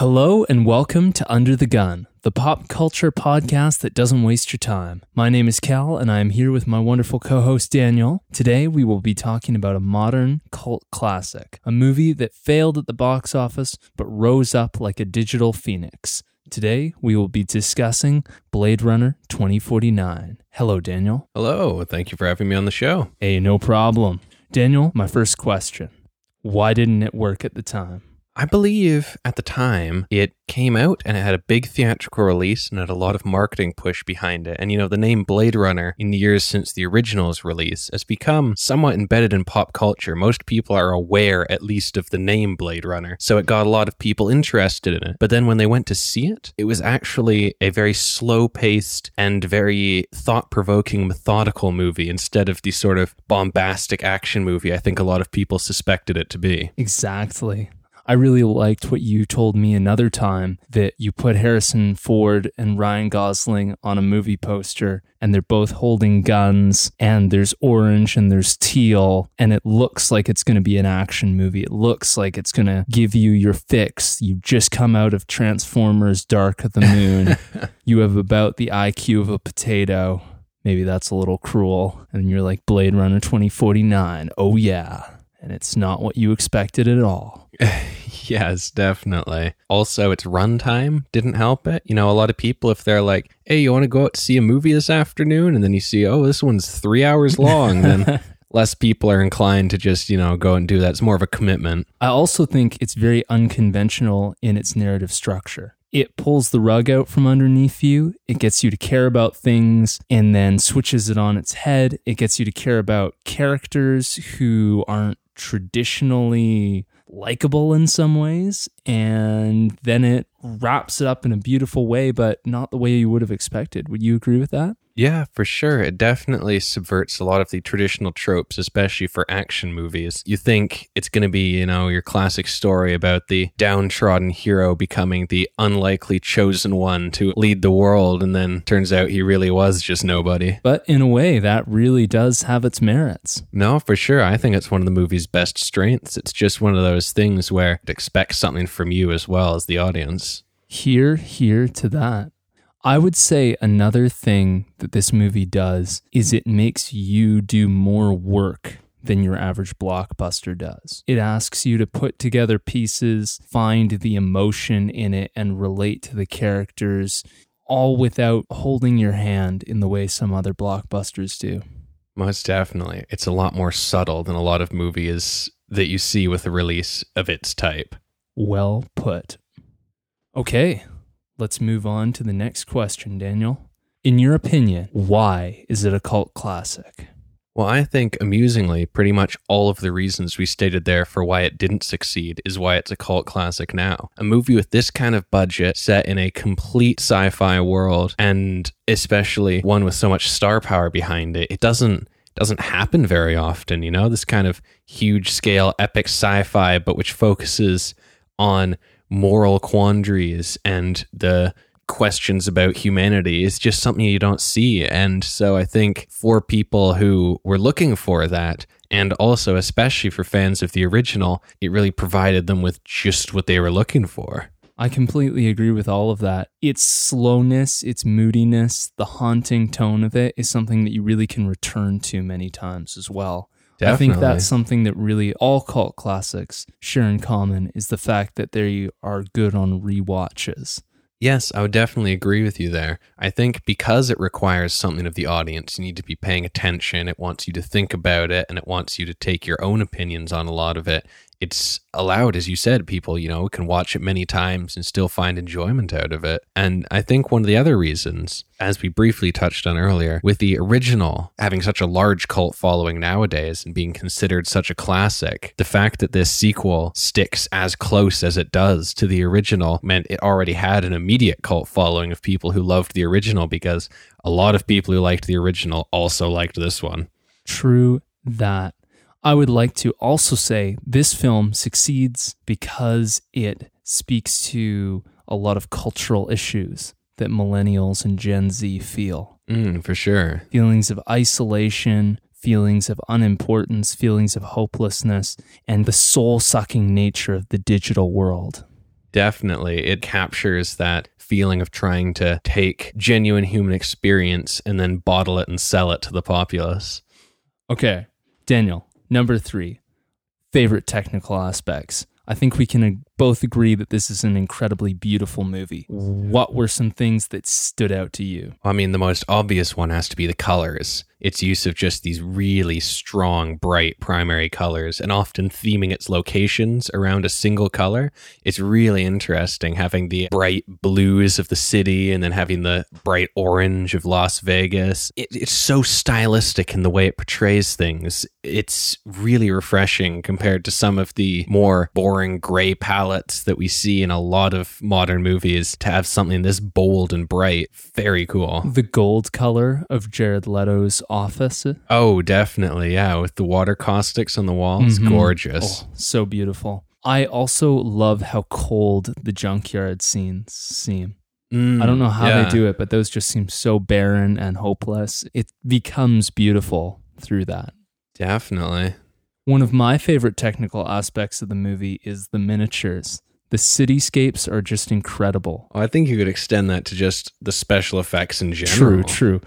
Hello and welcome to Under the Gun, the pop culture podcast that doesn't waste your time. My name is Cal and I am here with my wonderful co host Daniel. Today we will be talking about a modern cult classic, a movie that failed at the box office but rose up like a digital phoenix. Today we will be discussing Blade Runner 2049. Hello, Daniel. Hello, thank you for having me on the show. Hey, no problem. Daniel, my first question Why didn't it work at the time? I believe at the time it came out and it had a big theatrical release and had a lot of marketing push behind it. And you know, the name Blade Runner in the years since the original's release has become somewhat embedded in pop culture. Most people are aware at least of the name Blade Runner. So it got a lot of people interested in it. But then when they went to see it, it was actually a very slow paced and very thought provoking, methodical movie instead of the sort of bombastic action movie I think a lot of people suspected it to be. Exactly. I really liked what you told me another time that you put Harrison Ford and Ryan Gosling on a movie poster and they're both holding guns and there's orange and there's teal and it looks like it's going to be an action movie. It looks like it's going to give you your fix. You just come out of Transformers Dark of the Moon. you have about the IQ of a potato. Maybe that's a little cruel. And you're like Blade Runner 2049. Oh yeah. And it's not what you expected at all. yes, definitely. Also, its runtime didn't help it. You know, a lot of people, if they're like, hey, you want to go out to see a movie this afternoon? And then you see, oh, this one's three hours long, then less people are inclined to just, you know, go and do that. It's more of a commitment. I also think it's very unconventional in its narrative structure. It pulls the rug out from underneath you. It gets you to care about things and then switches it on its head. It gets you to care about characters who aren't traditionally likable in some ways and then it wraps it up in a beautiful way but not the way you would have expected. Would you agree with that yeah, for sure. It definitely subverts a lot of the traditional tropes, especially for action movies. You think it's going to be, you know, your classic story about the downtrodden hero becoming the unlikely chosen one to lead the world, and then turns out he really was just nobody. But in a way, that really does have its merits. No, for sure. I think it's one of the movie's best strengths. It's just one of those things where it expects something from you as well as the audience. Hear, hear to that. I would say another thing that this movie does is it makes you do more work than your average blockbuster does. It asks you to put together pieces, find the emotion in it, and relate to the characters, all without holding your hand in the way some other blockbusters do. Most definitely. It's a lot more subtle than a lot of movies that you see with a release of its type. Well put. Okay, Let's move on to the next question, Daniel. In your opinion, why is it a cult classic? Well, I think amusingly, pretty much all of the reasons we stated there for why it didn't succeed is why it's a cult classic now. A movie with this kind of budget set in a complete sci fi world, and especially one with so much star power behind it, it doesn't doesn't happen very often, you know, this kind of huge scale epic sci-fi but which focuses on moral quandaries and the questions about humanity is just something you don't see. And so I think for people who were looking for that, and also especially for fans of the original, it really provided them with just what they were looking for. I completely agree with all of that. Its slowness, its moodiness, the haunting tone of it is something that you really can return to many times as well. Definitely. I think that's something that really all cult classics share in common is the fact that they are good on re-watches. Yes, I would definitely agree with you there. I think because it requires something of the audience, you need to be paying attention. It wants you to think about it and it wants you to take your own opinions on a lot of it it's allowed, as you said, people, you know, can watch it many times and still find enjoyment out of it. And I think one of the other reasons, as we briefly touched on earlier, with the original having such a large cult following nowadays and being considered such a classic, the fact that this sequel sticks as close as it does to the original meant it already had an immediate cult following of people who loved the original because a lot of people who liked the original also liked this one. True that. I would like to also say this film succeeds because it speaks to a lot of cultural issues that millennials and Gen Z feel. Mm, for sure. Feelings of isolation, feelings of unimportance, feelings of hopelessness, and the soul sucking nature of the digital world. Definitely. It captures that feeling of trying to take genuine human experience and then bottle it and sell it to the populace. Okay, Daniel, number three, favorite technical aspects. I think we can both agree that this is an incredibly beautiful movie. What were some things that stood out to you? I mean, the most obvious one has to be the colors. Its use of just these really strong, bright primary colors and often theming its locations around a single color. It's really interesting having the bright blues of the city and then having the bright orange of Las Vegas. It, it's so stylistic in the way it portrays things. It's really refreshing compared to some of the more boring gray palettes that we see in a lot of modern movies to have something this bold and bright. Very cool. The gold color of Jared Leto's office. Oh, definitely. Yeah. With the water caustics on the walls. Mhm. Gorgeous. Oh, so beautiful. I also love how cold the junkyard scenes seem. Mm, I don't know how yeah. they do it, but those just seem so barren and hopeless. It becomes beautiful through that. Definitely. One of my favorite technical aspects of the movie is the miniatures. The cityscapes are just incredible. Oh, I think you could extend that to just the special effects in general. True, true.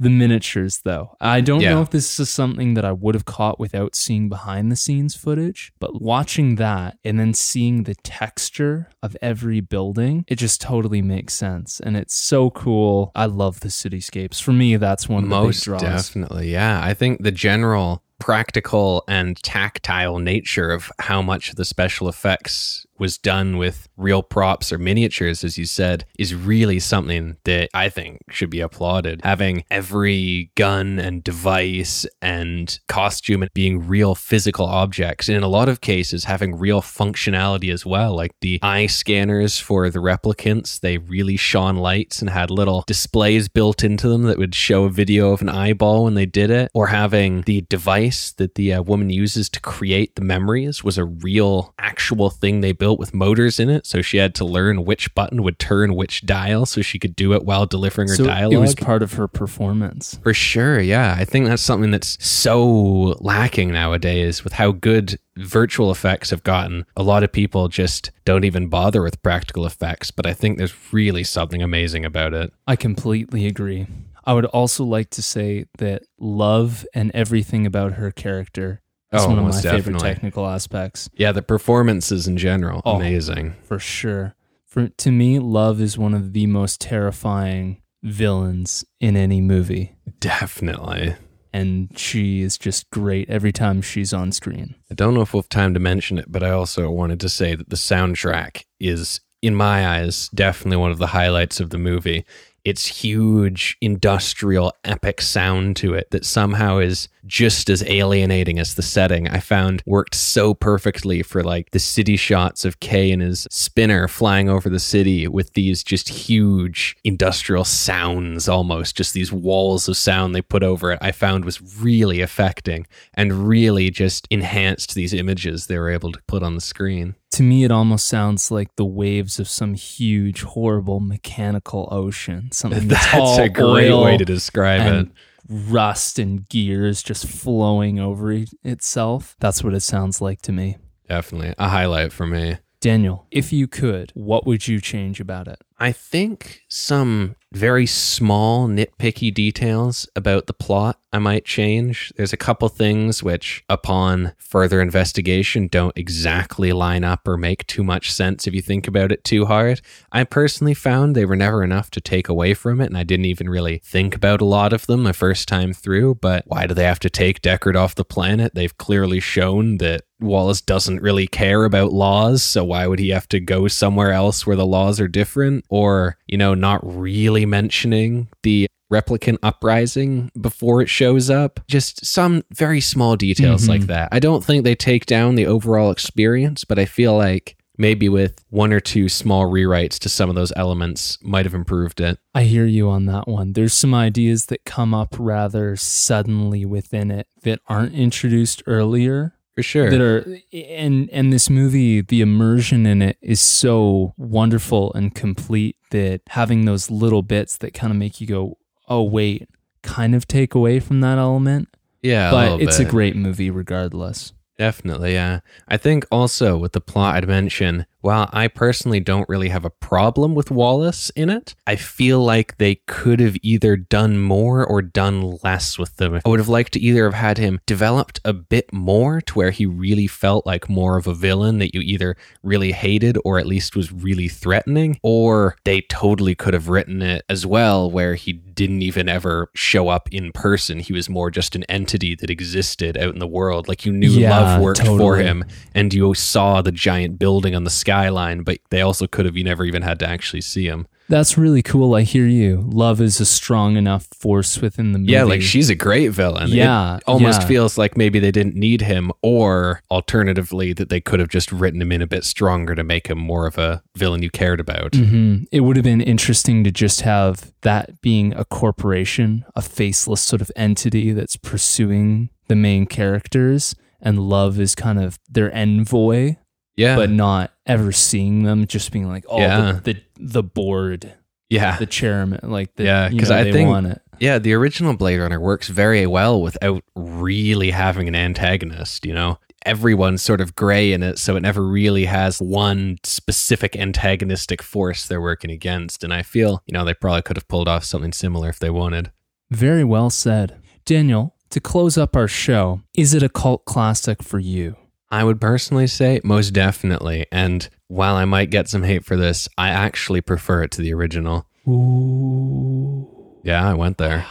The miniatures, though. I don't Yeah. know if this is something that I would have caught without seeing behind the scenes footage, but watching that and then seeing the texture of every building, it just totally makes sense. And it's so cool. I love the cityscapes. For me, that's one of the Most big draws. definitely. Yeah. I think the general practical and tactile nature of how much the special effects was done with real props or miniatures, as you said, is really something that I think should be applauded. Having every gun and device and costume and being real physical objects, and in a lot of cases, having real functionality as well, like the eye scanners for the replicants, they really shone lights and had little displays built into them that would show a video of an eyeball when they did it, or having the device that the uh, woman uses to create the memories was a real, actual thing they built with motors in it. So she had to learn which button would turn which dial so she could do it while delivering her So dialogue. it was part of her performance. For sure, yeah. I think that's something that's so lacking nowadays with how good virtual effects have gotten. A lot of people just don't even bother with practical effects, but I think there's really something amazing about it. I completely agree. I would also like to say that Luv and everything about her character is Oh, one of my most favorite definitely. technical aspects. Yeah, the performances in general, Oh. amazing. for sure. For to me, Luv is one of the most terrifying villains in any movie, Definitely. and she is just great every time she's on screen. I don't know if we'll have time to mention it, but I also wanted to say that the soundtrack is, in my eyes, definitely one of the highlights of the movie. It's huge, industrial, epic sound to it that somehow is just as alienating as the setting. I found worked so perfectly for like the city shots of Kay and his spinner flying over the city with these just huge industrial sounds almost, just these walls of sound they put over it. I found was really affecting and really just enhanced these images they were able to put on the screen. To me, it almost sounds like the waves of some huge, horrible mechanical ocean. Something That's all a great way to describe it. rust and gears just flowing over e- itself. That's what it sounds like to me. Definitely a highlight for me. Daniel, if you could, what would you change about it? I think some very small, nitpicky details about the plot I might change. There's a couple things which, upon further investigation, don't exactly line up or make too much sense if you think about it too hard. I personally found they were never enough to take away from it, and I didn't even really think about a lot of them the first time through. But why do they have to take Deckard off the planet? They've clearly shown that Wallace doesn't really care about laws, so why would he have to go somewhere else where the laws are different? Or, you know, not really mentioning the replicant uprising before it shows up. Just some very small details Mhm. like that. I don't think they take down the overall experience, but I feel like maybe with one or two small rewrites to some of those elements might have improved it. I hear you on that one. There's some ideas that come up rather suddenly within it that aren't introduced earlier For sure. that are and and this movie the immersion in it is so wonderful and complete that having those little bits that kind of make you go oh wait kind of take away from that element yeah, a but little it's a great movie regardless Definitely, yeah. I think also with the plot I'd mention while I personally don't really have a problem with Wallace in it, I feel like they could have either done more or done less with them. I would have liked to either have had him developed a bit more to where he really felt like more of a villain that you either really hated or at least was really threatening, or they totally could have written it as well where he didn't even ever show up in person. He was more just an entity that existed out in the world. Like you knew Yeah, Luv worked for him and you saw the giant building on the skyline, but they also could have, you never even had to actually see him. That's really cool. I hear you. Luv is a strong enough force within the movie. Yeah, like she's a great villain. It Yeah, almost yeah. feels like maybe they didn't need him, or alternatively, that they could have just written him in a bit stronger to make him more of a villain you cared about. hmm It would have been interesting to just have that being a corporation, a faceless sort of entity that's pursuing the main characters, and Luv is kind of their envoy, Yeah. but not ever seeing them, just being like, oh, Yeah. the, the the board, yeah. the chairman, like the, Yeah, you 'cause know, I think- want it. Yeah, the original Blade Runner works very well without really having an antagonist, you know? Everyone's sort of gray in it, so it never really has one specific antagonistic force they're working against. And I feel, you know, they probably could have pulled off something similar if they wanted. Very well said, Daniel. To close up our show, is it a cult classic for you? I would personally say most definitely. And while I might get some hate for this, I actually prefer it to the original. Ooh. Yeah, I went there.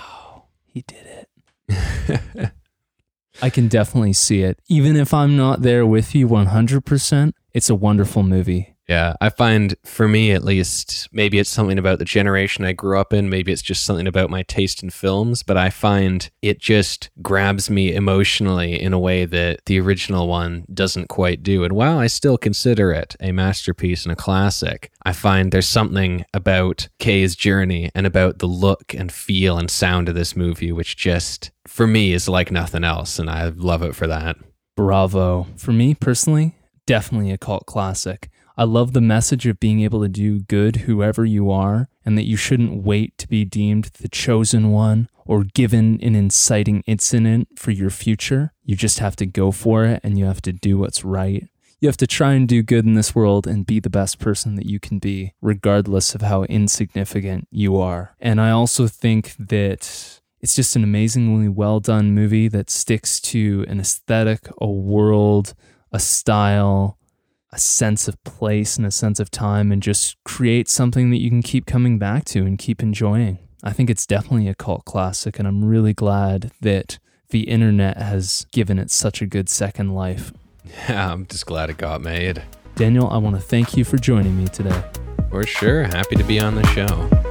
He did it. I can definitely see it. Even if I'm not there with you 100%, it's a wonderful movie. Yeah, I find for me at least, maybe it's something about the generation I grew up in, maybe it's just something about my taste in films, but I find it just grabs me emotionally in a way that the original one doesn't quite do. And while I still consider it a masterpiece and a classic, I find there's something about Kay's journey and about the look and feel and sound of this movie which just for me is like nothing else and I love it for that. Bravo. For me personally, definitely a cult classic. I love the message of being able to do good whoever you are and that you shouldn't wait to be deemed the chosen one or given an inciting incident for your future. You just have to go for it and you have to do what's right. You have to try and do good in this world and be the best person that you can be, regardless of how insignificant you are. And I also think that it's just an amazingly well done movie that sticks to an aesthetic, a world, a style, a sense of place and a sense of time, and just create something that you can keep coming back to and keep enjoying. I think it's definitely a cult classic, and I'm really glad that the internet has given it such a good second life. Yeah, I'm just glad it got made. Daniel, I want to thank you for joining me today. For sure, happy to be on the show.